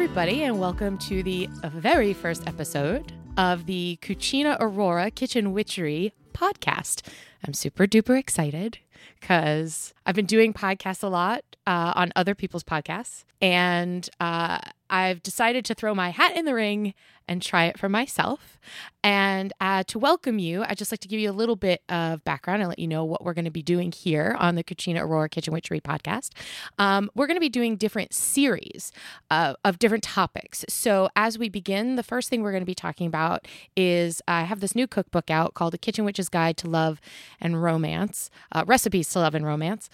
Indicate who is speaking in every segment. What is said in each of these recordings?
Speaker 1: Everybody, and welcome to the very first episode of the Cucina Aurora Kitchen Witchery podcast. I'm super duper excited because I've been doing podcasts a lot uh, on other people's podcasts, and uh, I've decided to throw my hat in the ring and try it for myself. And uh, to welcome you, I'd just like to give you a little bit of background and let you know what we're going to be doing here on the Cucina Aurora Kitchen Witchery podcast. Um, we're going to be doing different series uh, of different topics. So as we begin, the first thing we're going to be talking about is I have this new cookbook out called The Kitchen Witch's Guide to Love and Romance, uh, Recipes to Love and Romance.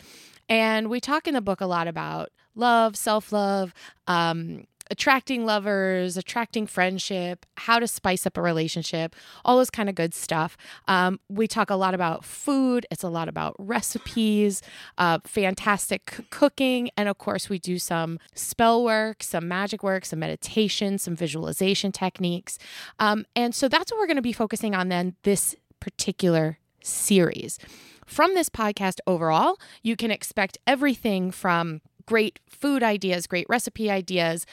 Speaker 1: And we talk in the book a lot about love, self love, um, attracting lovers, attracting friendship, how to spice up a relationship, all those kind of good stuff. Um, we talk a lot about food, it's a lot about recipes, uh, fantastic cooking, and of course, we do some spell work, some magic work, some meditation, some visualization techniques. Um, and so that's what we're going to be focusing on then this particular series. From this podcast overall, you can expect everything from great food ideas, great recipe ideas,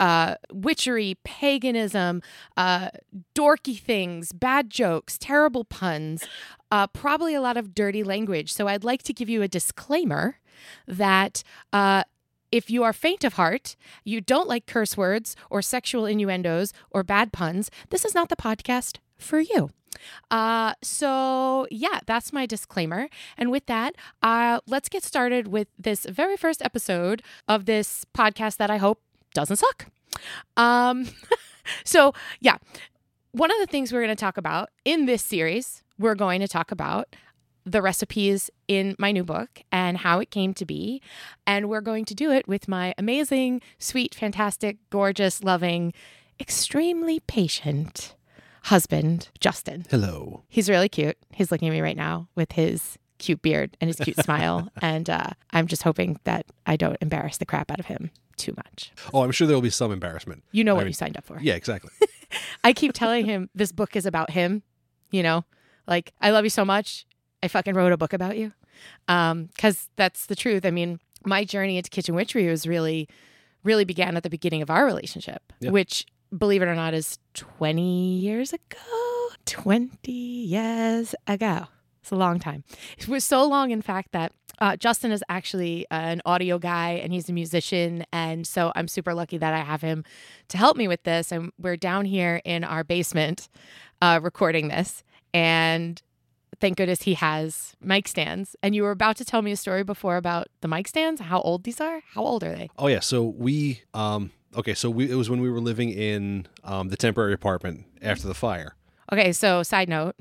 Speaker 1: uh, witchery, paganism, uh, dorky things, bad jokes, terrible puns, uh, probably a lot of dirty language. So I'd like to give you a disclaimer that. Uh, if you are faint of heart, you don't like curse words or sexual innuendos or bad puns, this is not the podcast for you. Uh, so, yeah, that's my disclaimer. And with that, uh, let's get started with this very first episode of this podcast that I hope doesn't suck. Um, so, yeah, one of the things we're going to talk about in this series, we're going to talk about the recipes in my new book and how it came to be. And we're going to do it with my amazing, sweet, fantastic, gorgeous, loving, extremely patient husband, Justin.
Speaker 2: Hello.
Speaker 1: He's really cute. He's looking at me right now with his cute beard and his cute smile. And uh, I'm just hoping that I don't embarrass the crap out of him too much.
Speaker 2: Oh, I'm sure there will be some embarrassment.
Speaker 1: You know
Speaker 2: I
Speaker 1: what
Speaker 2: mean-
Speaker 1: you signed up for.
Speaker 2: Yeah, exactly.
Speaker 1: I keep telling him this book is about him, you know, like, I love you so much. I fucking wrote a book about you. Um, cause that's the truth. I mean, my journey into kitchen witchery was really, really began at the beginning of our relationship,
Speaker 2: Yeah.
Speaker 1: which believe it or not is 20 years ago, 20 years ago. It's a long time. It was so long, in fact, that uh, Justin is actually uh, an audio guy and he's a musician. And so I'm super lucky that I have him to help me with this. And we're down here in our basement uh, recording this. And thank goodness he has mic stands. And you were about to tell me a story before about the mic stands, how old these are. How old are they?
Speaker 2: oh yeah, so we um okay, so we it was when we were living in um the temporary apartment after the fire.
Speaker 1: Okay, so side note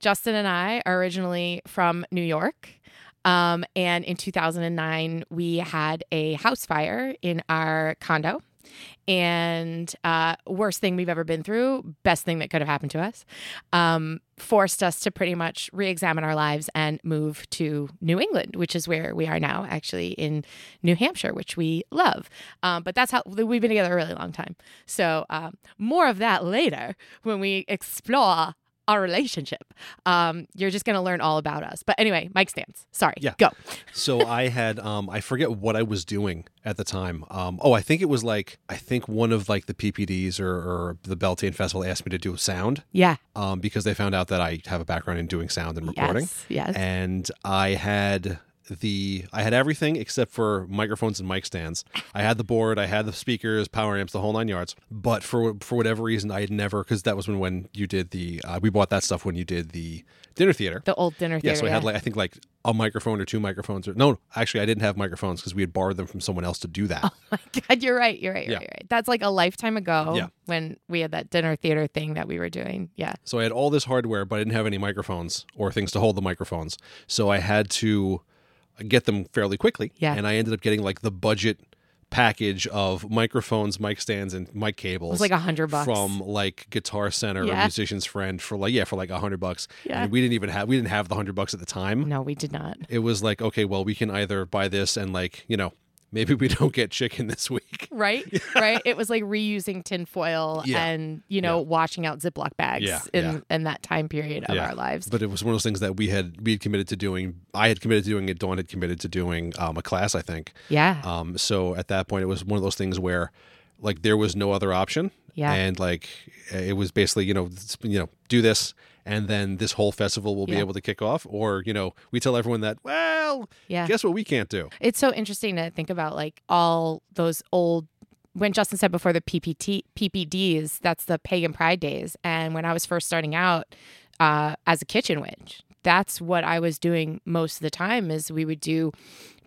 Speaker 1: Justin and I are originally from New York. Um, and in 2009, we had a house fire in our condo. And uh, worst thing we've ever been through, best thing that could have happened to us, um, forced us to pretty much re examine our lives and move to New England, which is where we are now, actually in New Hampshire, which we love. Um, but that's how we've been together a really long time. So, um, more of that later when we explore our relationship. Um, you're just going to learn all about us. But anyway, mic stands. Sorry.
Speaker 2: Yeah.
Speaker 1: Go.
Speaker 2: So I had um I forget what I was doing at the time. Um oh, I think it was like I think one of like the PPDs or, or the Beltane Festival asked me to do sound
Speaker 1: Yeah.
Speaker 2: um because they found out that I have a background in doing sound and recording.
Speaker 1: Yes. Yes.
Speaker 2: and I had the I had everything except for microphones and mic stands. I had the board, I had the speakers, power amps, the whole nine yards. But for for whatever reason, I had never because that was when when you did the uh, we bought that stuff when you did the dinner theater.
Speaker 1: the old dinner
Speaker 2: Yeah,
Speaker 1: theater.
Speaker 2: so I had like I think like a microphone or two microphones or no, actually I didn't have microphones because we had borrowed them from someone else to do that.
Speaker 1: Oh my God, you're right. You're right. You're
Speaker 2: Yeah.
Speaker 1: right. You're right. That's like a lifetime ago
Speaker 2: Yeah.
Speaker 1: when we had that dinner theater thing that we were doing. Yeah.
Speaker 2: So I had all this hardware, but I didn't have any microphones or things to hold the microphones. So I had to get them fairly quickly.
Speaker 1: Yeah.
Speaker 2: And I ended up getting like the budget package of microphones, mic stands, and mic cables.
Speaker 1: It was like a hundred bucks.
Speaker 2: from like Guitar Center
Speaker 1: Yeah.
Speaker 2: or Musician's Friend for like yeah for like a hundred bucks.
Speaker 1: Yeah.
Speaker 2: And we didn't even have we didn't have the hundred bucks at the time.
Speaker 1: no, we did not.
Speaker 2: It was like okay, well we can either buy this and like you know maybe we don't get chicken this week.
Speaker 1: Right? right? It was like reusing tinfoil
Speaker 2: Yeah.
Speaker 1: and, you know, washing out Ziploc bags
Speaker 2: Yeah,
Speaker 1: in,
Speaker 2: yeah.
Speaker 1: in that time period of
Speaker 2: Yeah.
Speaker 1: our lives.
Speaker 2: But it was one of those things that we had we had committed to doing. I had committed to doing it. Dawn had committed to doing um, a class, I think.
Speaker 1: yeah.
Speaker 2: Um, so at that point, it was one of those things where like there was no other option.
Speaker 1: Yeah.
Speaker 2: And like it was basically, you know, you know, do this and then this whole festival will be able to kick off or, you know, we tell everyone that, well,
Speaker 1: Yeah.
Speaker 2: guess what we can't do.
Speaker 1: It's so interesting to think about like all those old when Justin said before the PPT PPDs, that's the pagan pride days. And when I was first starting out uh, as a kitchen witch, that's what I was doing most of the time is we would do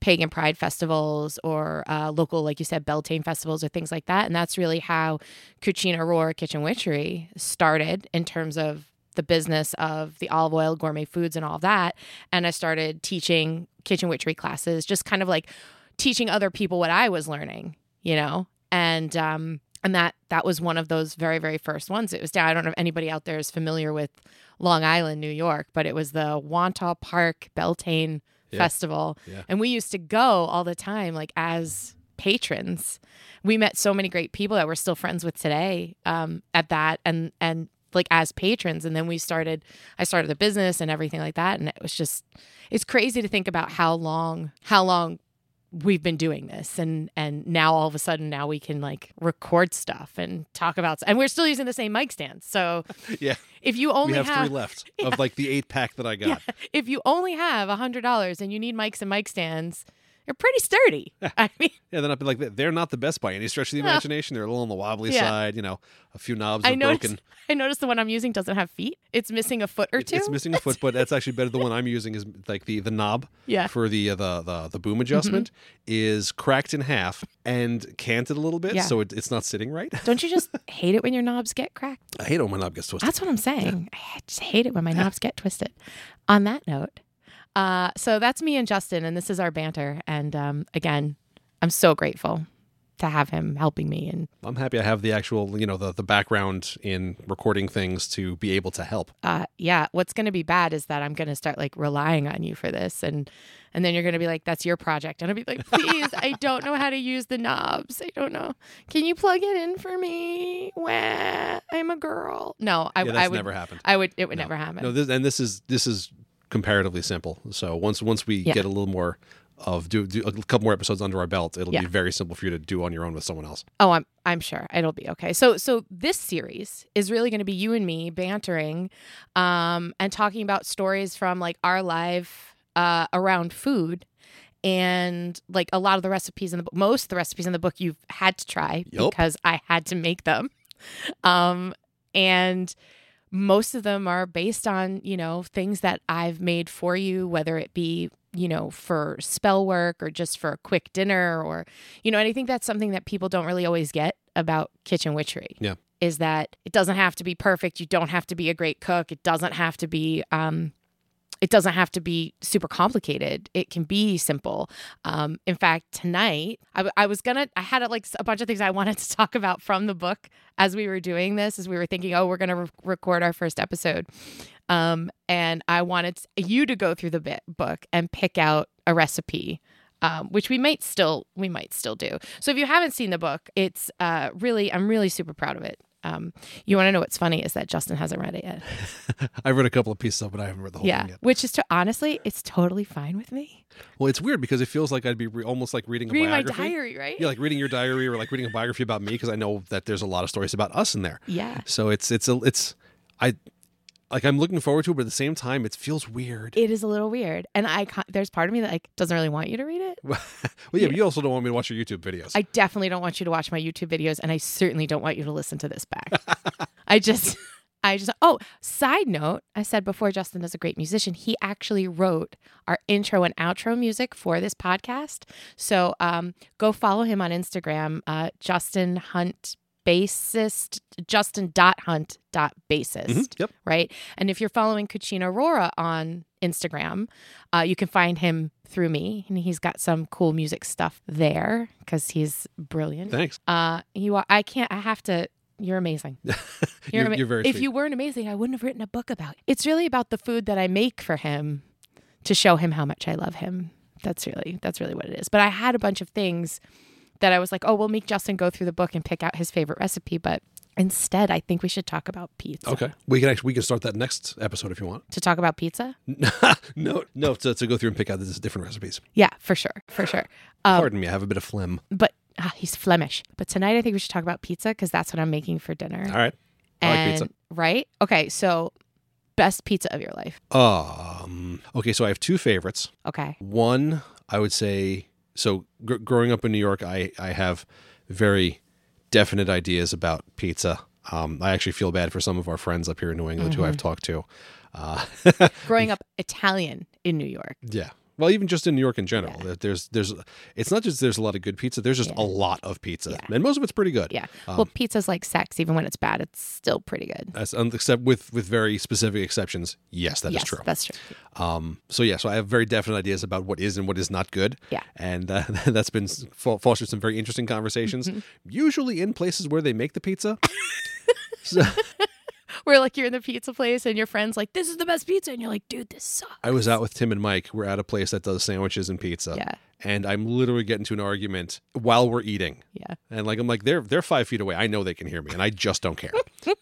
Speaker 1: pagan pride festivals or uh, local, like you said, Beltane festivals or things like that. And that's really how Cucina Aurora Kitchen Witchery started in terms of the business of the olive oil, gourmet foods, and all of that. And I started teaching kitchen witchery classes, just kind of like teaching other people what I was learning, you know? And, um, and that that was one of those very very first ones. It was down. I don't know if anybody out there is familiar with Long Island, New York, but it was the Wantagh Park Beltane
Speaker 2: Yeah.
Speaker 1: Festival,
Speaker 2: Yeah.
Speaker 1: and we used to go all the time, like as patrons. We met so many great people that we're still friends with today um, at that, and and like as patrons. And then we started. I started the business and everything like that, and it was just it's crazy to think about how long how long we've been doing this and and now all of a sudden now we can like record stuff and talk about and we're still using the same mic stands so
Speaker 2: Yeah.
Speaker 1: if you only
Speaker 2: we have,
Speaker 1: have,
Speaker 2: three left of like the eight pack that I got.
Speaker 1: yeah, if you only have a hundred dollars and you need mics and mic stands they're pretty sturdy i mean
Speaker 2: Yeah, I'd be like, they're not the best by any stretch of the
Speaker 1: No.
Speaker 2: imagination. They're a little on the wobbly
Speaker 1: Yeah.
Speaker 2: side, you know, a few knobs
Speaker 1: i
Speaker 2: are
Speaker 1: noticed
Speaker 2: broken.
Speaker 1: i noticed the one i'm using doesn't have feet it's missing a foot or
Speaker 2: It-
Speaker 1: two
Speaker 2: It's missing a foot, but that's actually better. The one I'm using is like the the knob
Speaker 1: Yeah.
Speaker 2: for the uh, the the the boom adjustment is cracked in half and canted a little bit,
Speaker 1: Yeah.
Speaker 2: so it, it's not sitting right.
Speaker 1: don't you just hate it when your knobs get cracked
Speaker 2: I hate it when my knob gets twisted.
Speaker 1: That's what I'm saying. I just hate it when my knobs get twisted. On that note, uh, so that's me and Justin, and this is our banter. And um, again, I'm so grateful to have him helping me. And
Speaker 2: I'm happy I have the actual, you know, the the background in recording things to be able to help.
Speaker 1: uh, yeah, what's going to be bad is that I'm going to start like relying on you for this, and and then you're going to be like, "That's your project," and I'll be like, "Please, I don't know how to use the knobs. I don't know. Can you plug it in for me? Wah, I'm a girl. No, I,
Speaker 2: yeah, that's
Speaker 1: I would
Speaker 2: never happened.
Speaker 1: I would. It would
Speaker 2: No.
Speaker 1: never happen.
Speaker 2: No, this and this is this is comparatively simple. So once once we
Speaker 1: Yeah.
Speaker 2: get a little more of do, do a couple more episodes under our belt, it'll
Speaker 1: Yeah.
Speaker 2: be very simple for you to do on your own with someone else.
Speaker 1: Oh, I'm I'm sure it'll be okay. So so this series is really going to be you and me bantering um and talking about stories from like our life uh around food and like a lot of the recipes in the book most of the recipes in the book you've had to try
Speaker 2: Yup.
Speaker 1: because I had to make them. Um and most of them are based on, you know, things that I've made for you whether it be you know, for spell work or just for a quick dinner or, you know, and I think that's something that people don't really always get about kitchen witchery.
Speaker 2: Yeah.
Speaker 1: Is that it doesn't have to be perfect. You don't have to be a great cook. It doesn't have to be, um, it doesn't have to be super complicated. It can be simple. Um, in fact, tonight I, I was gonna, I had like a bunch of things I wanted to talk about from the book as we were doing this, as we were thinking, oh, we're gonna re- record our first episode. Um, and I wanted you to go through the bit book and pick out a recipe, um, which we might still we might still do. So if you haven't seen the book, it's uh, really I'm really super proud of it. Um, you want to know what's funny is that Justin hasn't read it yet.
Speaker 2: I've read a couple of pieces of it, but I haven't read the whole
Speaker 1: yeah,
Speaker 2: thing yet.
Speaker 1: which is to honestly, it's totally fine with me.
Speaker 2: Well, it's weird because it feels like I'd be re- almost like reading a
Speaker 1: Reading my
Speaker 2: biography.
Speaker 1: diary, right?
Speaker 2: Yeah, like reading your diary or like reading a biography about me because I know that there's a lot of stories about us in there.
Speaker 1: yeah.
Speaker 2: So it's it's a it's I like I'm looking forward to it, but at the same time, it feels weird.
Speaker 1: It is a little weird, and I there's part of me that like doesn't really want you to read it.
Speaker 2: well, yeah, but you also don't want me to watch your YouTube videos.
Speaker 1: I definitely don't want you to watch my YouTube videos, and I certainly don't want you to listen to this back. I just, I just, oh, side note, I said before Justin is a great musician. He actually wrote our intro and outro music for this podcast. So um, go follow him on Instagram, uh, Justin Hunt bassist justin dot hunt dot bassist
Speaker 2: Mhm, Yep.
Speaker 1: right and if you're following Cucina Aurora on instagram uh, you can find him through me and he's got some cool music stuff there because he's brilliant
Speaker 2: Thanks.
Speaker 1: uh you are i can't i have to you're amazing
Speaker 2: You're,
Speaker 1: ama-
Speaker 2: you're very
Speaker 1: if
Speaker 2: sweet.
Speaker 1: you weren't amazing i wouldn't have written a book about it it's really about the food that i make for him to show him how much i love him that's really that's really what it is but i had a bunch of things that i was like oh we'll make justin go through the book and pick out his favorite recipe but instead i think we should talk about pizza
Speaker 2: Okay, we can actually we can start that next episode if you want.
Speaker 1: to talk about pizza
Speaker 2: no, no, to, to go through and pick out these different recipes.
Speaker 1: yeah for sure for sure um,
Speaker 2: Pardon me, I have a bit of phlegm.
Speaker 1: but ah, he's Flemish. But tonight I think we should talk about pizza because that's what I'm making for dinner.
Speaker 2: All right. I like pizza.
Speaker 1: Right? Okay, so best pizza of your life.
Speaker 2: Um. Okay, so I have two favorites.
Speaker 1: Okay.
Speaker 2: One, I would say, so gr- growing up in New York, I I have very definite ideas about pizza. Um, I actually feel bad for some of our friends up here in New England who I've talked to. Uh,
Speaker 1: Growing up Italian in New York.
Speaker 2: yeah. Well, even just in New York in general,
Speaker 1: Yeah.
Speaker 2: there's there's it's not just there's a lot of good pizza. There's just
Speaker 1: Yeah.
Speaker 2: a lot of pizza,
Speaker 1: Yeah.
Speaker 2: and most of it's pretty good.
Speaker 1: Yeah.
Speaker 2: Um,
Speaker 1: well, pizza's like sex. Even when it's bad, it's still pretty good.
Speaker 2: As, um, except with with very specific exceptions. Yes, that is
Speaker 1: yes,
Speaker 2: true.
Speaker 1: that's true.
Speaker 2: Um, so yeah, so I have very definite ideas about what is and what is not good.
Speaker 1: Yeah.
Speaker 2: and uh, that's been fostered some very interesting conversations.
Speaker 1: Mm-hmm.
Speaker 2: Usually in places where they make the pizza. so
Speaker 1: Where like you're in the pizza place and your friend's like, "This is the best pizza," and you're like, "Dude, this sucks."
Speaker 2: I was out with Tim and Mike. We're at a place that does sandwiches and pizza.
Speaker 1: Yeah.
Speaker 2: and I'm literally getting to an argument while we're eating.
Speaker 1: Yeah.
Speaker 2: And like I'm like they're they're five feet away. I know they can hear me, and I just don't care.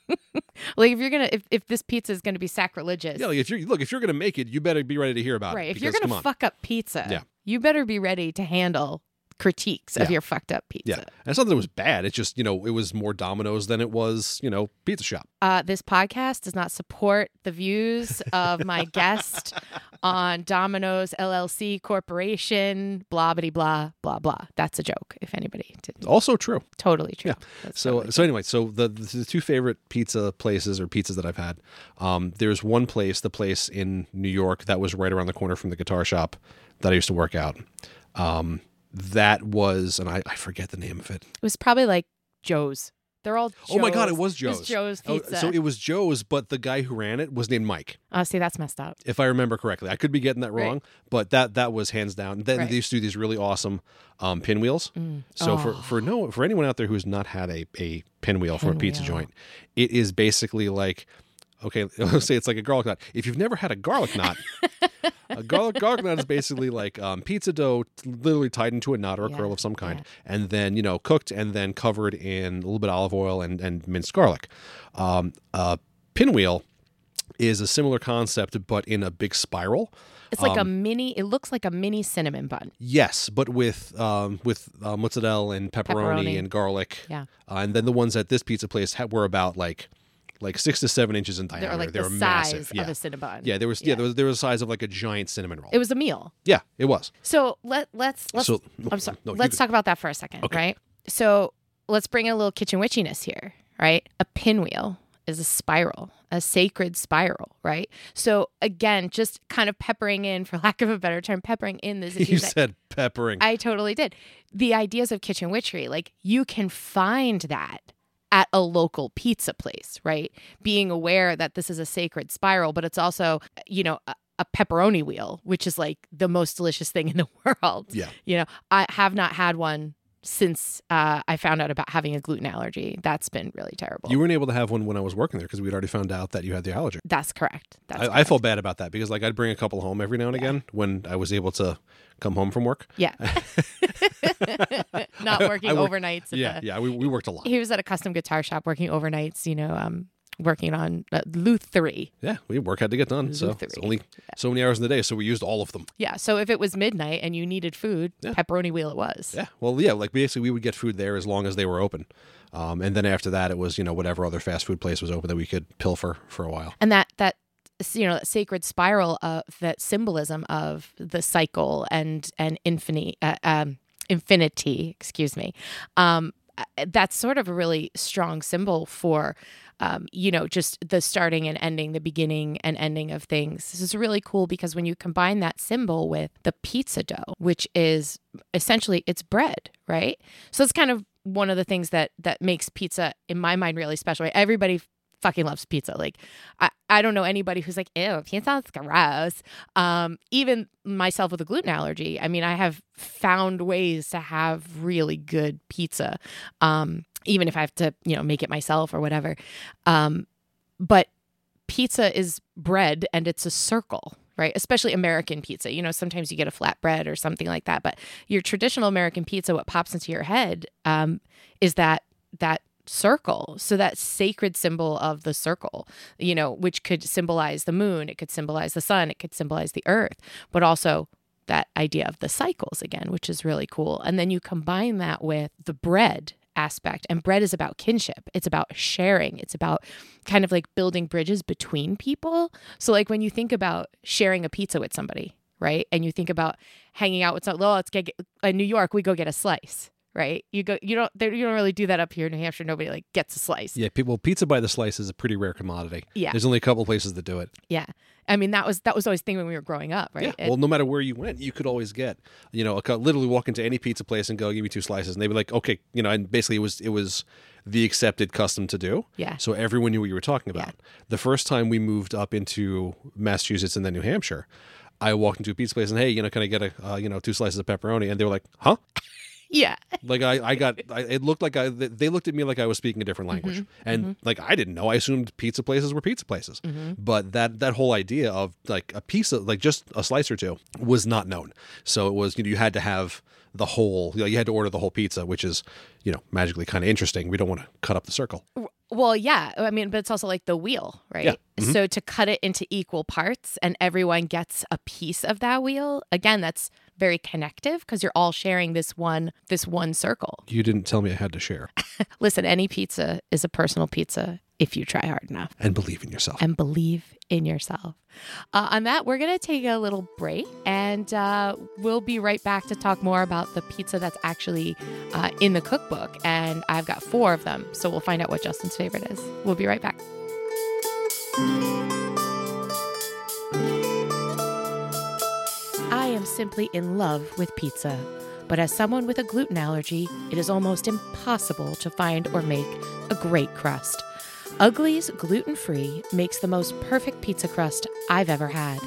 Speaker 1: Like if you're gonna if, if this pizza is gonna be sacrilegious,
Speaker 2: yeah, like if you're look if you're gonna make it, you better be ready to hear about
Speaker 1: right?
Speaker 2: it.
Speaker 1: If you're gonna fuck up pizza,
Speaker 2: Yeah.
Speaker 1: you better be ready to handle critiques of
Speaker 2: Yeah.
Speaker 1: your fucked up pizza.
Speaker 2: yeah, and it's not that it was bad. It's just you know it was more Domino's than it was you know pizza shop.
Speaker 1: Uh, this podcast does not support the views of my guest on Domino's LLC Corporation. Blah blah blah blah blah. That's a joke. If anybody didn't,
Speaker 2: Also true.
Speaker 1: totally true.
Speaker 2: Yeah. So
Speaker 1: totally
Speaker 2: so anyway, so the the two favorite pizza places or pizzas that I've had, um, there's one place, the place in New York that was right around the corner from the guitar shop that I used to work out. Um, that was, and I, I forget the name of it.
Speaker 1: It was probably like Joe's. They're all. Joe's.
Speaker 2: Oh my god, it was Joe's.
Speaker 1: Joe's
Speaker 2: Oh,
Speaker 1: Pizza.
Speaker 2: so it was Joe's, but the guy who ran it was named Mike,
Speaker 1: oh, see, that's messed up.
Speaker 2: if I remember correctly. I could be getting that
Speaker 1: Right.
Speaker 2: wrong, but that that was hands down. Then
Speaker 1: Right.
Speaker 2: they used to do these really awesome um, pinwheels.
Speaker 1: Mm.
Speaker 2: So
Speaker 1: Oh.
Speaker 2: for for no for anyone out there who's not had a a pinwheel for a pizza joint, it is basically like okay, let's say it's like a garlic knot. If you've never had a garlic knot, a garlic garlic knot is basically like um, pizza dough, literally tied into a knot or a
Speaker 1: Yeah,
Speaker 2: curl of some kind,
Speaker 1: yeah.
Speaker 2: and then you know cooked and then covered in a little bit of olive oil and and minced garlic. Um, a pinwheel is a similar concept, but in a big spiral.
Speaker 1: It's like a
Speaker 2: Um,
Speaker 1: mini. It looks like a mini cinnamon bun.
Speaker 2: Yes, but with um, with uh, mozzarella and pepperoni,
Speaker 1: Pepperoni.
Speaker 2: and garlic.
Speaker 1: Yeah.
Speaker 2: Uh, and then the ones at this pizza place were about like like six to seven inches in diameter.
Speaker 1: like
Speaker 2: they
Speaker 1: the
Speaker 2: were
Speaker 1: size
Speaker 2: massive. Yeah.
Speaker 1: of a cinnabon.
Speaker 2: yeah, there was yeah,
Speaker 1: Yeah.
Speaker 2: there was there was the size of like a giant cinnamon roll.
Speaker 1: It was a meal.
Speaker 2: yeah, it was.
Speaker 1: So let let's let's.
Speaker 2: So-
Speaker 1: I'm sorry.
Speaker 2: no,
Speaker 1: let's talk about that for a second,
Speaker 2: Okay.
Speaker 1: right? So let's bring in a little kitchen witchiness here, right? A pinwheel is a spiral, a sacred spiral, right? So again, just kind of peppering in, for lack of a better term, peppering in this.
Speaker 2: You said peppering.
Speaker 1: I totally did. The ideas of kitchen witchery, like you can find that at a local pizza place, right? Being aware that this is a sacred spiral, but it's also, you know, a, a pepperoni wheel, which is like the most delicious thing in the world.
Speaker 2: Yeah.
Speaker 1: You know, I have not had one since uh, I found out about having a gluten allergy. That's been really terrible.
Speaker 2: you weren't able to have one when I was working there because we'd already found out that you had the allergy.
Speaker 1: That's correct. That's
Speaker 2: I, I
Speaker 1: correct.
Speaker 2: felt bad about that because like I'd bring a couple home every now and again when I was able to come home from work.
Speaker 1: Yeah. not working
Speaker 2: I work-
Speaker 1: overnights.
Speaker 2: Yeah,
Speaker 1: the,
Speaker 2: yeah, we, we worked a lot.
Speaker 1: he was at a custom guitar shop working overnights, you know, um, working on uh, luthiery.
Speaker 2: Yeah, we work had to get done. So it's only so many hours in the day, so we used all of them.
Speaker 1: Yeah. So if it was midnight and you needed food,
Speaker 2: Yeah.
Speaker 1: pepperoni wheel it was.
Speaker 2: Yeah. Well, yeah, like basically we would get food there as long as they were open. Um, and then after that, it was, you know, whatever other fast food place was open that we could pilfer for a while.
Speaker 1: And that, that, you know, that sacred spiral of that symbolism of the cycle and, and infinity, uh, um, infinity, excuse me. Um, that's sort of a really strong symbol for, um, you know, just the starting and ending, the beginning and ending of things. This is really cool because when you combine that symbol with the pizza dough, which is essentially it's bread, right? So it's kind of one of the things that that makes pizza in my mind really special. Right? Everybody fucking loves pizza. Like I, I don't know anybody who's like, ew, pizza pizza's gross. Um, even myself with a gluten allergy, I mean, I have found ways to have really good pizza. Um, even if I have to, you know, make it myself or whatever. Um, but pizza is bread and it's a circle, right? Especially American pizza. You know, sometimes you get a flatbread or something like that, but your traditional American pizza, what pops into your head um, is that that circle. So that sacred symbol of the circle, you know, which could symbolize the moon, it could symbolize the sun, it could symbolize the earth, but also that idea of the cycles again, which is really cool. And then you combine that with the bread aspect. And bread is about kinship, it's about sharing, it's about kind of like building bridges between people. So, like when you think about sharing a pizza with somebody, right? And you think about hanging out with some, oh, let's get, in New York, we go get a slice. Right, you go. You don't. You don't really do that up here in New Hampshire. Nobody like gets a slice.
Speaker 2: Yeah, people. Pizza by the slice is a pretty rare commodity.
Speaker 1: Yeah.
Speaker 2: there's only a couple places that do it.
Speaker 1: Yeah, I mean that was that was always the thing when we were growing up, right?
Speaker 2: Yeah. Well, no matter where you went, you could always get, you know, a, literally walk into any pizza place and go, give me two slices, and they'd be like, okay, you know, and basically it was it was the accepted custom to do.
Speaker 1: Yeah.
Speaker 2: So everyone knew what you were talking about. The first time we moved up into Massachusetts and then New Hampshire, I walked into a pizza place and hey, you know, can I get a uh, you know two slices of pepperoni? And they were like, huh?
Speaker 1: Yeah,
Speaker 2: Like I, I got, I, it looked like I, they looked at me like I was speaking a different language,
Speaker 1: Mm-hmm.
Speaker 2: and like I didn't know. I assumed pizza places were pizza places,
Speaker 1: Mm-hmm.
Speaker 2: but that that whole idea of like a piece of like just a slice or two was not known. So it was you know you had to have the whole, you know, you had to order the whole pizza, which is you know magically kind of interesting. We don't want to cut up the circle.
Speaker 1: Well, yeah. I mean, but it's also like the wheel, right?
Speaker 2: Yeah. Mm-hmm.
Speaker 1: So to cut it into equal parts and everyone gets a piece of that wheel, again, that's very connective because you're all sharing this one this one circle.
Speaker 2: You didn't tell me I had to share
Speaker 1: Listen, any pizza is a personal pizza if you try hard enough
Speaker 2: and believe in yourself.
Speaker 1: and believe in yourself. Uh, on that, we're going to take a little break and uh, we'll be right back to talk more about the pizza that's actually uh, in the cookbook. And I've got four of them. So we'll find out what Justin's favorite is. We'll be right back. Simply in love with pizza. But as someone with a gluten allergy, it is almost impossible to find or make a great crust. Ugly's gluten free makes the most perfect pizza crust I've ever had.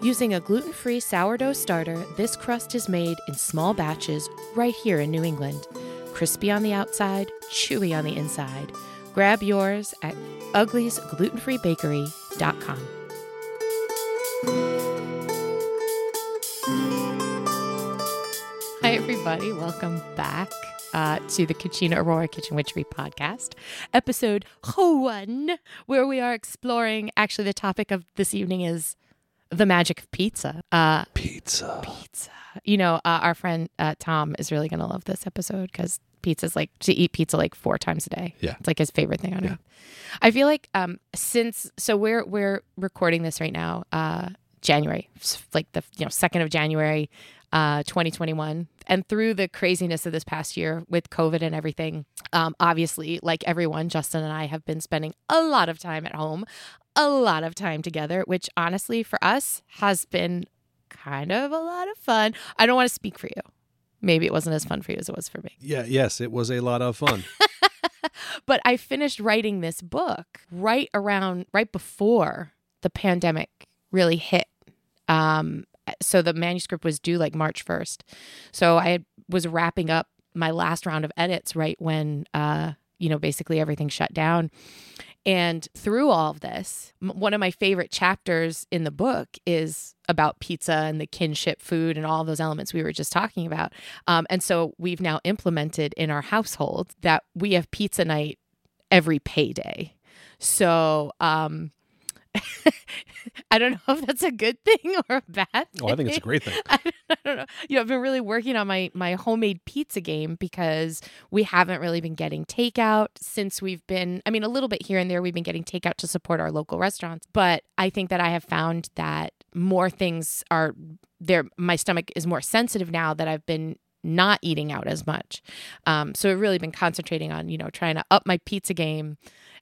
Speaker 1: Using a gluten free sourdough starter, this crust is made in small batches right here in New England. Crispy on the outside, chewy on the inside. Grab yours at ugly'sglutenfreebakery.com. everybody. Welcome back uh, to the Cucina Aurora Kitchen Witchery podcast, episode one, where we are exploring. Actually, the topic of this evening is the magic of pizza. Uh,
Speaker 2: Pizza.
Speaker 1: pizza. You know, uh, our friend uh, Tom is really going to love this episode because pizza's like to eat pizza like four times a day.
Speaker 2: Yeah.
Speaker 1: it's like his favorite thing on earth. I feel like um since so we're we're recording this right now, uh, January, like the you know second of January, uh, 2021, and through the craziness of this past year with COVID and everything, um, obviously, like everyone, Justin and I have been spending a lot of time at home, a lot of time together, which honestly for us has been kind of a lot of fun. I don't want to speak for you. Maybe it wasn't as fun for you as it was for me.
Speaker 2: Yeah. Yes, it was a lot of fun.
Speaker 1: But I finished writing this book right around, right before the pandemic really hit. Um, so the manuscript was due like March 1st. So I was wrapping up my last round of edits right when, uh, you know, basically everything shut down. And through all of this, m- one of my favorite chapters in the book is about pizza and the kinship food and all those elements we were just talking about. Um, and so we've now implemented in our household that we have pizza night every payday. So um, I don't know if that's a good thing or a bad thing.
Speaker 2: Oh, I think it's a great thing.
Speaker 1: I don't, I don't know. You know, I've been really working on my my homemade pizza game because we haven't really been getting takeout since we've been. I mean, a little bit here and there. We've been getting takeout to support our local restaurants, but I think that I have found that more things are there. My stomach is more sensitive now that I've been not eating out as much. Um, so I've really been concentrating on you know trying to up my pizza game.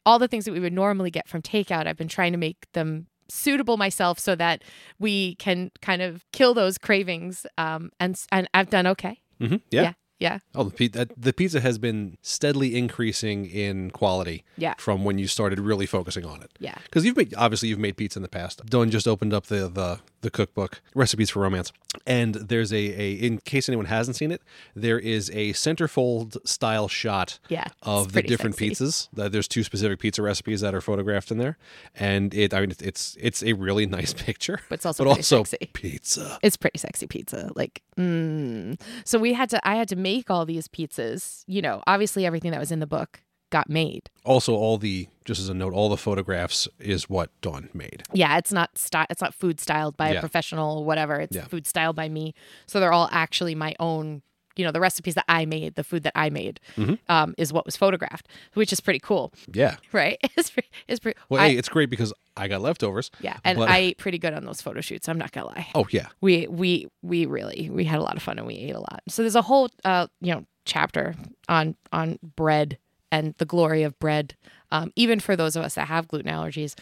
Speaker 1: All the things that we would normally get from takeout, I've been trying to make them suitable myself so that we can kind of kill those cravings. Um, and and I've done okay.
Speaker 2: hmm Yeah.
Speaker 1: Yeah. Yeah.
Speaker 2: Oh, the, pi- that, the pizza has been steadily increasing in quality
Speaker 1: Yeah.
Speaker 2: from when you started really focusing on it.
Speaker 1: Yeah.
Speaker 2: Because you've made obviously you've made pizza in the past. Dylan just opened up the the the cookbook recipes for romance, and there's a a in case anyone hasn't seen it, there is a centerfold style shot
Speaker 1: Yeah,
Speaker 2: of the different
Speaker 1: sexy.
Speaker 2: pizzas. There's two specific pizza recipes that are photographed in there, and it I mean it's it's a really nice picture,
Speaker 1: But it's also
Speaker 2: but
Speaker 1: pretty
Speaker 2: also
Speaker 1: sexy.
Speaker 2: pizza.
Speaker 1: It's pretty sexy pizza. Like, mm. so we had to, I had to make all these pizzas, you know, obviously everything that was in the book got made.
Speaker 2: Also, all the just as a note, all the photographs is what Dawn made.
Speaker 1: Yeah, it's not sty- it's not food styled by
Speaker 2: Yeah.
Speaker 1: a professional, whatever. It's
Speaker 2: Yeah.
Speaker 1: food styled by me. So they're all actually my own. You know, the recipes that I made, the food that I made,
Speaker 2: Mhm.
Speaker 1: um, is what was photographed, which is pretty cool,
Speaker 2: Yeah.
Speaker 1: right? It's pretty. It's pretty.
Speaker 2: Well,
Speaker 1: I-
Speaker 2: hey, it's great because I got leftovers.
Speaker 1: yeah, and
Speaker 2: but-
Speaker 1: I ate pretty good on those photo shoots. I'm not gonna lie.
Speaker 2: Oh yeah.
Speaker 1: we we we really we had a lot of fun and we ate a lot. So there's a whole uh you know chapter on on bread and the glory of bread, um, even for those of us that have gluten allergies.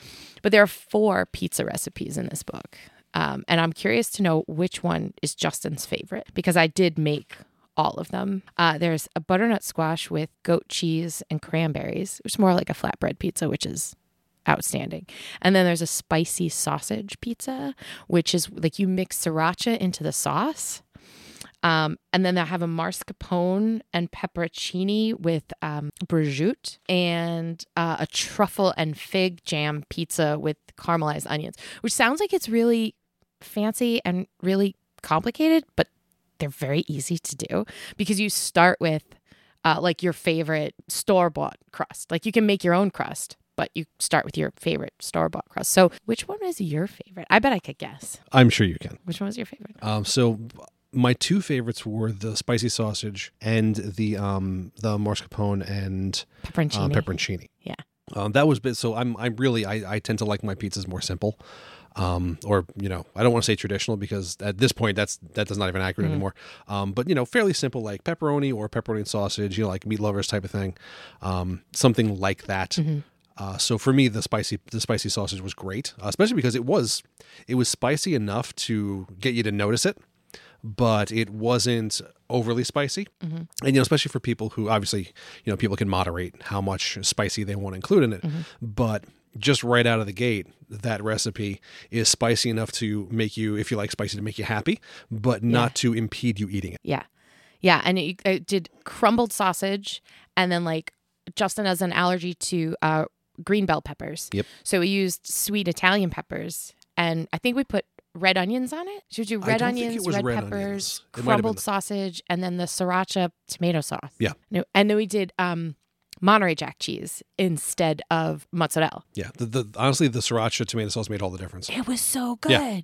Speaker 1: But there are four pizza recipes in this book, um, and I'm curious to know which one is Justin's favorite because I did make all of them. Uh, there's a butternut squash with goat cheese and cranberries, which is more like a flatbread pizza, which is outstanding. And then there's a spicy sausage pizza, which is like you mix sriracha into the sauce. Um, and then I have a mascarpone and pepperoncini with um, and uh, a truffle and fig jam pizza with caramelized onions, which sounds like it's really fancy and really complicated, but they're very easy to do because you start with uh, like your favorite store bought crust. Like you can make your own crust, but you start with your favorite store bought crust. So, which one is your favorite? I bet I could guess.
Speaker 2: I'm sure you can.
Speaker 1: Which one was your favorite?
Speaker 2: Um, so my two favorites were the spicy sausage and the um the mascarpone and
Speaker 1: Pepperoncini.
Speaker 2: uh, pepperoncini.
Speaker 1: Yeah.
Speaker 2: Um, that was bit. So I'm I'm really I, I tend to like my pizzas more simple. Um, or you know, I don't want to say traditional because at this point that's that does not even accurate anymore. Um, but you know, fairly simple like pepperoni or pepperoni and sausage. You know, like meat lovers type of thing. Um, something like that. Uh, so for me, the spicy the spicy sausage was great, uh, especially because it was it was spicy enough to get you to notice it, but it wasn't overly spicy. And you know, especially for people who obviously you know people can moderate how much spicy they want to include in it, but just right out of the gate, that recipe is spicy enough to make you, if you like spicy, to make you happy, but not to impede you eating it.
Speaker 1: Yeah. Yeah. And it, it did crumbled sausage and then like Justin has an allergy to uh, green bell peppers.
Speaker 2: Yep.
Speaker 1: So we used sweet Italian peppers and I think we put red onions on it. Should we do red
Speaker 2: don't think it
Speaker 1: onions, red,
Speaker 2: red
Speaker 1: peppers,
Speaker 2: onions. It might have been
Speaker 1: crumbled sausage, and then the sriracha tomato sauce.
Speaker 2: Yeah.
Speaker 1: And then we did um, Monterey Jack cheese instead of mozzarella.
Speaker 2: Yeah, the, the honestly, the sriracha tomato sauce made all the difference.
Speaker 1: It was so good.
Speaker 2: Yeah.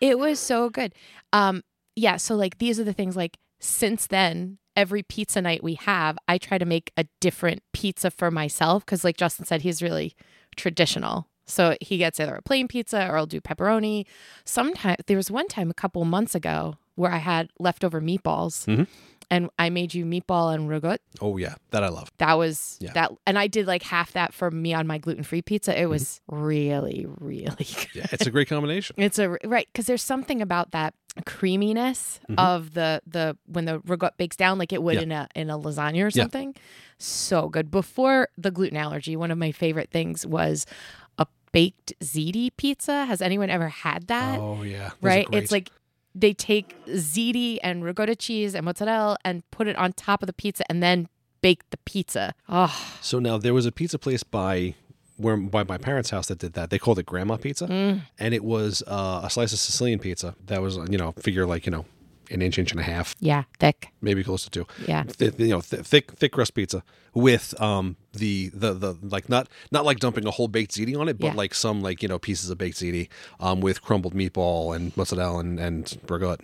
Speaker 1: It was so good. Um, yeah, so like these are the things like since then, every pizza night we have, I try to make a different pizza for myself because like Justin said, he's really traditional. So he gets either a plain pizza or I'll do pepperoni. Sometimes there was one time a couple months ago where I had leftover meatballs
Speaker 2: Mhm.
Speaker 1: and I made you meatball and ragout.
Speaker 2: Oh yeah, that I love.
Speaker 1: That was
Speaker 2: Yeah.
Speaker 1: that and I did like half that for me on my gluten-free pizza. It was really really good.
Speaker 2: Yeah, it's a great combination.
Speaker 1: It's a right because there's something about that creaminess
Speaker 2: Mhm.
Speaker 1: of the the when the ragout bakes down like it would
Speaker 2: Yeah.
Speaker 1: in a in a lasagna or
Speaker 2: Yeah.
Speaker 1: something. So good. Before the gluten allergy, one of my favorite things was a baked ziti pizza. Has anyone ever had that?
Speaker 2: Oh yeah, Those
Speaker 1: right? It's like they take ziti and ricotta cheese and mozzarella and put it on top of the pizza and then bake the pizza. Oh,
Speaker 2: so now there was a pizza place by where by my parents' house that did that. They called it Grandma Pizza,
Speaker 1: Mm.
Speaker 2: and it was uh, a slice of Sicilian pizza that was you know figure like you know an inch, inch and a half,
Speaker 1: yeah, thick.
Speaker 2: maybe close to two.
Speaker 1: Yeah.
Speaker 2: Th- you know, th- thick, thick crust pizza with um the the the like not not like dumping a whole baked ziti on it, but
Speaker 1: Yeah.
Speaker 2: like some like you know pieces of baked ziti um with crumbled meatball and mozzarella and and ragout.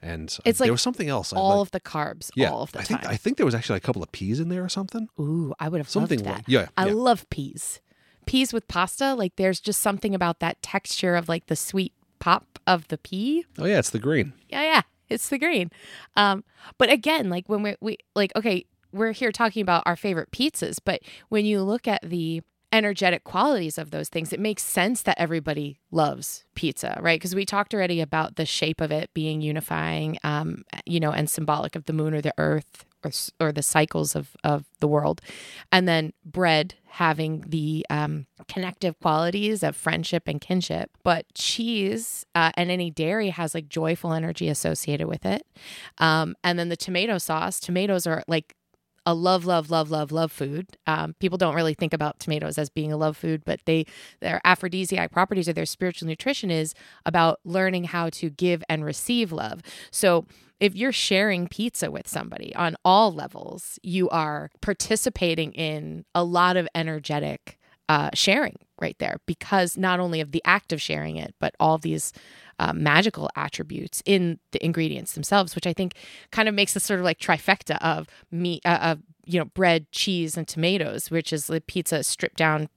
Speaker 2: And uh,
Speaker 1: It's
Speaker 2: there was something else. I
Speaker 1: All
Speaker 2: like-
Speaker 1: of the carbs,
Speaker 2: yeah,
Speaker 1: all of the
Speaker 2: I
Speaker 1: time.
Speaker 2: think I think there was actually a couple of peas in there or something.
Speaker 1: Ooh, I would have
Speaker 2: Something
Speaker 1: loved
Speaker 2: like-
Speaker 1: that.
Speaker 2: yeah,
Speaker 1: I
Speaker 2: yeah.
Speaker 1: love peas. Peas with pasta, like there's just something about that texture of like the sweet pop of the pea.
Speaker 2: Oh yeah, it's the green.
Speaker 1: Yeah, yeah, it's the green. Um, but again, like when we we like okay, we're here talking about our favorite pizzas, but when you look at the energetic qualities of those things, it makes sense that everybody loves pizza, right? Because we talked already about the shape of it being unifying, um, you know, and symbolic of the moon or the earth or, or the cycles of, of the world. And then bread having the um, connective qualities of friendship and kinship. But cheese uh, and any dairy has like joyful energy associated with it. Um, and then the tomato sauce, tomatoes are like a love, love, love, love, love food. Um, people don't really think about tomatoes as being a love food, but they their aphrodisiac properties or their spiritual nutrition is about learning how to give and receive love. So if you're sharing pizza with somebody on all levels, you are participating in a lot of energetic uh, sharing right there because not only of the act of sharing it, but all these uh, magical attributes in the ingredients themselves, which I think kind of makes this sort of like trifecta of meat, uh, of you know, bread, cheese, and tomatoes, which is the pizza stripped down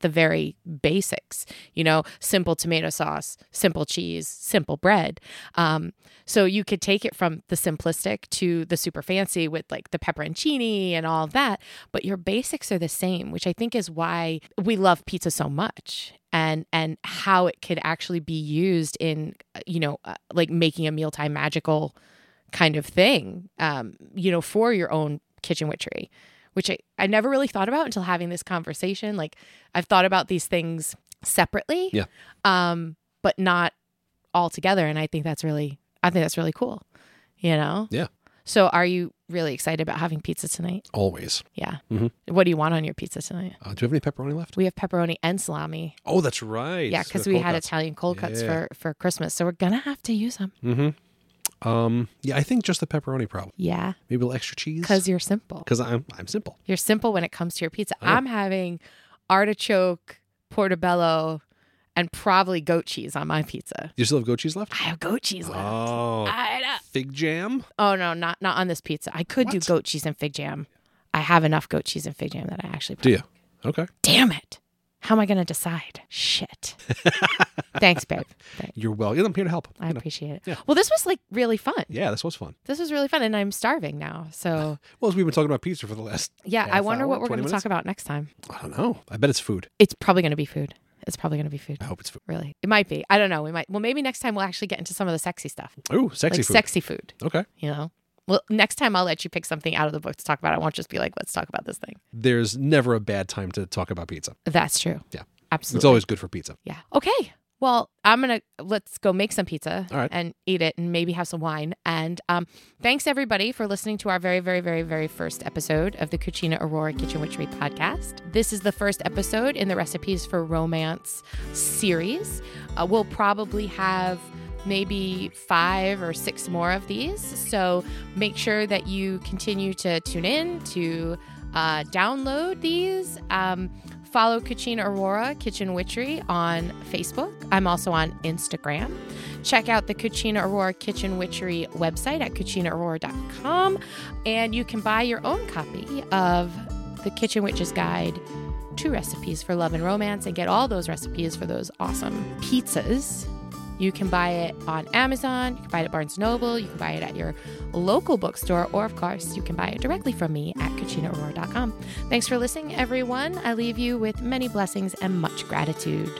Speaker 1: the very basics, you know, simple tomato sauce, simple cheese, simple bread. Um, so you could take it from the simplistic to the super fancy with like the pepperoncini and all that, but your basics are the same, which I think is why we love pizza so much and and how it could actually be used in you know uh, like making a mealtime magical kind of thing um, you know for your own kitchen witchery which I, I never really thought about until having this conversation. Like I've thought about these things separately,
Speaker 2: Yeah.
Speaker 1: um, but not all together. And I think that's really, I think that's really cool. You know?
Speaker 2: Yeah.
Speaker 1: So are you really excited about having pizza tonight?
Speaker 2: Always.
Speaker 1: Yeah.
Speaker 2: Mhm.
Speaker 1: What do you want on your pizza tonight?
Speaker 2: Uh, do you have any pepperoni left?
Speaker 1: We have pepperoni and salami.
Speaker 2: Oh, that's right.
Speaker 1: Yeah, because we had Italian cold cuts
Speaker 2: Yeah.
Speaker 1: for for Christmas, so we're gonna have to use them.
Speaker 2: Mm-hmm. Um. Yeah, I think just the pepperoni problem.
Speaker 1: Yeah,
Speaker 2: Maybe a little extra cheese.
Speaker 1: because you're simple.
Speaker 2: because I'm I'm simple.
Speaker 1: You're simple when it comes to your pizza.
Speaker 2: Know.
Speaker 1: I'm having artichoke, portobello, and probably goat cheese on my pizza.
Speaker 2: You still have goat cheese left?
Speaker 1: I have goat cheese left.
Speaker 2: Oh,
Speaker 1: I know.
Speaker 2: fig jam.
Speaker 1: Oh no, not not on this pizza. I could do
Speaker 2: What?
Speaker 1: goat cheese and fig jam. I have enough goat cheese and fig jam that I actually.
Speaker 2: Do you? Okay.
Speaker 1: Damn it! How am I going to decide? Shit. Thanks, babe. Thanks.
Speaker 2: You're welcome. I'm here to help.
Speaker 1: I
Speaker 2: you know.
Speaker 1: appreciate it.
Speaker 2: Yeah.
Speaker 1: Well, this was like really fun.
Speaker 2: Yeah, this was fun.
Speaker 1: This was really fun, and I'm starving now. So
Speaker 2: Well, as we've been talking about pizza for the last,
Speaker 1: yeah, I wonder
Speaker 2: hour,
Speaker 1: what we're going to talk about next time.
Speaker 2: I don't know. I bet it's food.
Speaker 1: It's probably going to be food. It's probably going to be food.
Speaker 2: I hope it's food.
Speaker 1: Really, it might be. I don't know. We might. Well, maybe next time we'll actually get into some of the sexy stuff,
Speaker 2: Ooh, sexy
Speaker 1: like
Speaker 2: food.
Speaker 1: sexy food.
Speaker 2: okay.
Speaker 1: You know. Well, next time I'll let you pick something out of the book to talk about. I won't just be like, let's talk about this thing.
Speaker 2: There's never a bad time to talk about pizza.
Speaker 1: That's true.
Speaker 2: Yeah.
Speaker 1: Absolutely.
Speaker 2: It's always good for pizza.
Speaker 1: Yeah. Okay. Well, I'm gonna let's go make some pizza
Speaker 2: right.
Speaker 1: and eat it, and maybe have some wine. And um, thanks everybody for listening to our very, very, very, very first episode of the Cucina Aurora Kitchen Witchery podcast. This is the first episode in the Recipes for Romance series. Uh, we'll probably have maybe five or six more of these. So make sure that you continue to tune in to uh, download these. Um, follow Cucina Aurora Kitchen Witchery on Facebook. I'm also on Instagram. Check out the Cucina Aurora Kitchen Witchery website at cucinaaurora.com. And you can buy your own copy of the Kitchen Witch's Guide to Recipes for Love and Romance and get all those recipes for those awesome pizzas. You can buy it on Amazon, you can buy it at Barnes Noble, you can buy it at your local bookstore, or of course, you can buy it directly from me at cucinaaurora.com. Thanks for listening, everyone. I leave you with many blessings and much gratitude.